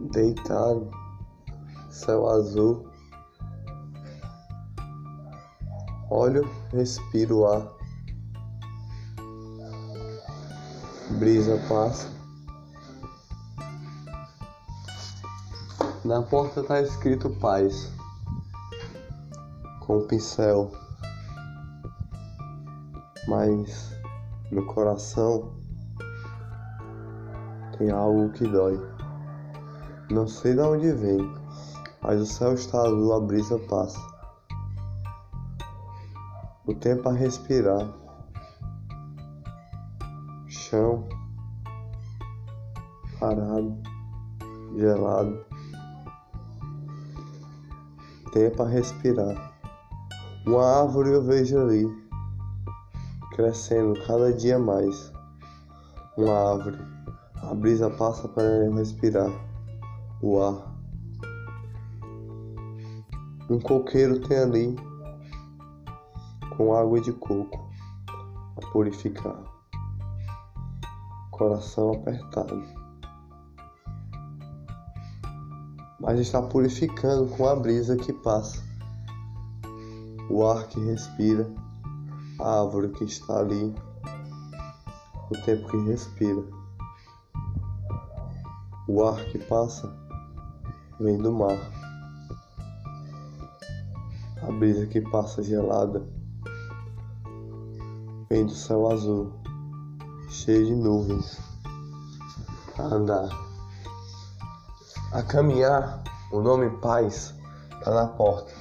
deitado, céu azul. Olho, respiro ar. Brisa passa. Na porta tá escrito paz. Com o pincel. Mas no coração tem algo que dói. Não sei de onde vem, mas o céu está azul, a brisa passa. O tempo a respirar. Chão parado, gelado. Tempo a respirar. Uma árvore eu vejo ali, crescendo cada dia mais. Uma árvore, a brisa passa para eu respirar o ar. Um coqueiro tem ali com água de coco a purificar. Coração apertado. Mas está purificando com a brisa que passa. O ar que respira, a árvore que está ali, o tempo que respira. O ar que passa vem do mar. A brisa que passa gelada vem do céu azul, cheio de nuvens. A andar, a caminhar, o nome paz está na porta.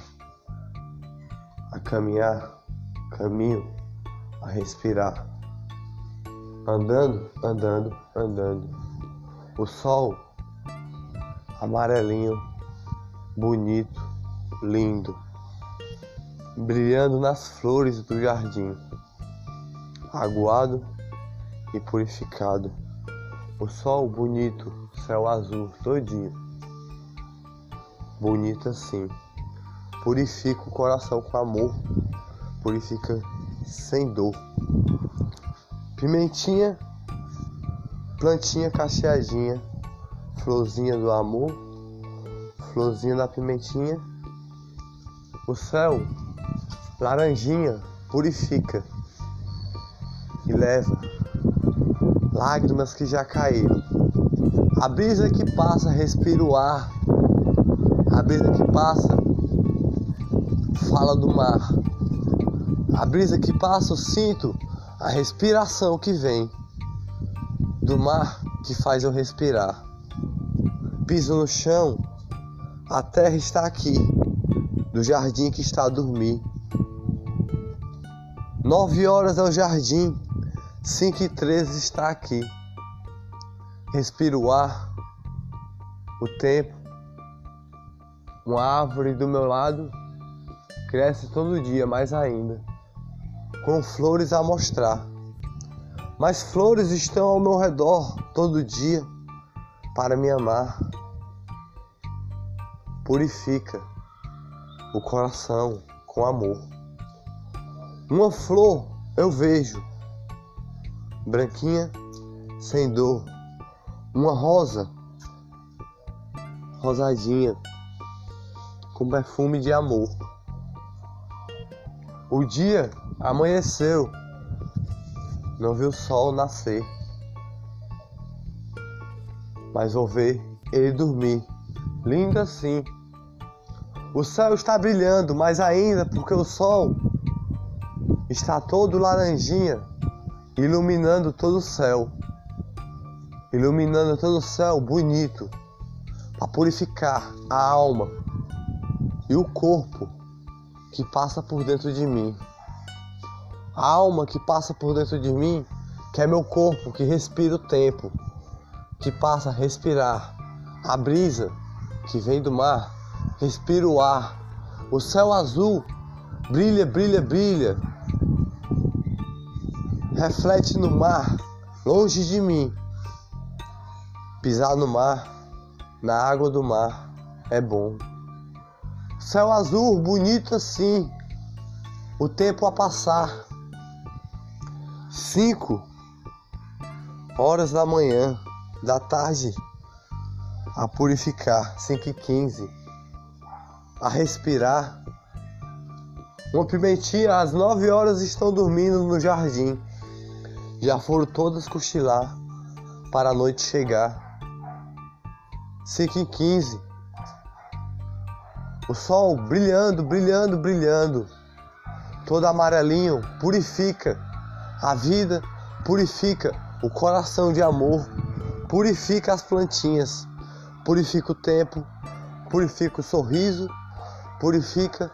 A caminhar, caminho, a respirar. Andando, andando, andando. O sol amarelinho, bonito, lindo, brilhando nas flores do jardim, aguado e purificado. O sol bonito, céu azul todinho, bonito assim. Purifica o coração com amor, purifica sem dor. Pimentinha, plantinha cacheadinha florzinha do amor, florzinha da pimentinha. O céu, laranjinha, purifica e leva lágrimas que já caíram. A brisa que passa, respira o ar. A brisa que passa, fala do mar. A brisa que passa, eu sinto a respiração que vem do mar que faz eu respirar piso no chão, a terra está aqui, do jardim que está a dormir. Nove horas é o jardim, cinco e treze está aqui. Respiro o ar, o tempo, uma árvore do meu lado cresce todo dia mais ainda, com flores a mostrar. Mas flores estão ao meu redor todo dia para me amar purifica o coração com amor. Uma flor eu vejo, branquinha, sem dor. Uma rosa, rosadinha, com perfume de amor. O dia amanheceu, não vi o sol nascer, mas vou ver ele dormir, lindo assim o céu está brilhando, mais ainda porque o sol está todo laranjinha, iluminando todo o céu. Iluminando todo o céu bonito, para purificar a alma e o corpo que passa por dentro de mim. A alma que passa por dentro de mim, que é meu corpo que respira o tempo, que passa a respirar a brisa que vem do mar respira o ar. O céu azul brilha, brilha, brilha. Reflete no mar, longe de mim. Pisar no mar, na água do mar, é bom. Céu azul, bonito assim. O tempo a passar. Cinco horas da manhã, da tarde. a purificar, 5 e 15, a respirar. Uma pimentinha, às 9 horas estão dormindo no jardim. Já foram todas cochilar para a noite chegar. 5 e 15. O sol brilhando, brilhando, brilhando. Todo amarelinho purifica a vida, purifica o coração de amor, purifica as plantinhas, purifica o tempo, purifica o sorriso, purifica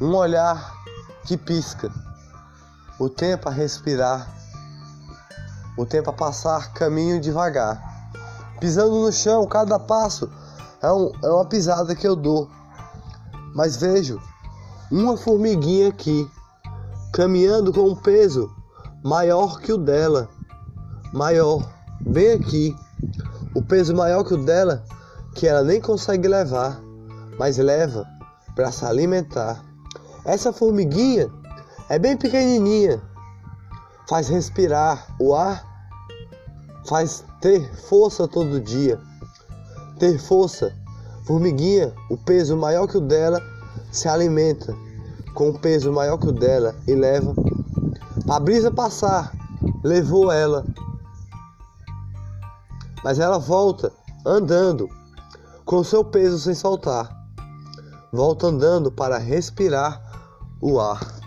um olhar que pisca, o tempo a respirar, o tempo a passar caminho devagar. Pisando no chão, cada passo é, um, é uma pisada que eu dou. Mas vejo uma formiguinha aqui, caminhando com um peso maior que o dela. Maior, bem aqui. O peso maior que o dela, que ela nem consegue levar, mas leva para se alimentar. Essa formiguinha é bem pequenininha, faz respirar o ar faz ter força todo dia. Ter força. Formiguinha, o peso maior que o dela, se alimenta com o peso maior que o dela e leva. A brisa passar, levou ela. Mas ela volta andando, com seu peso sem soltar. Volta andando para respirar o ar.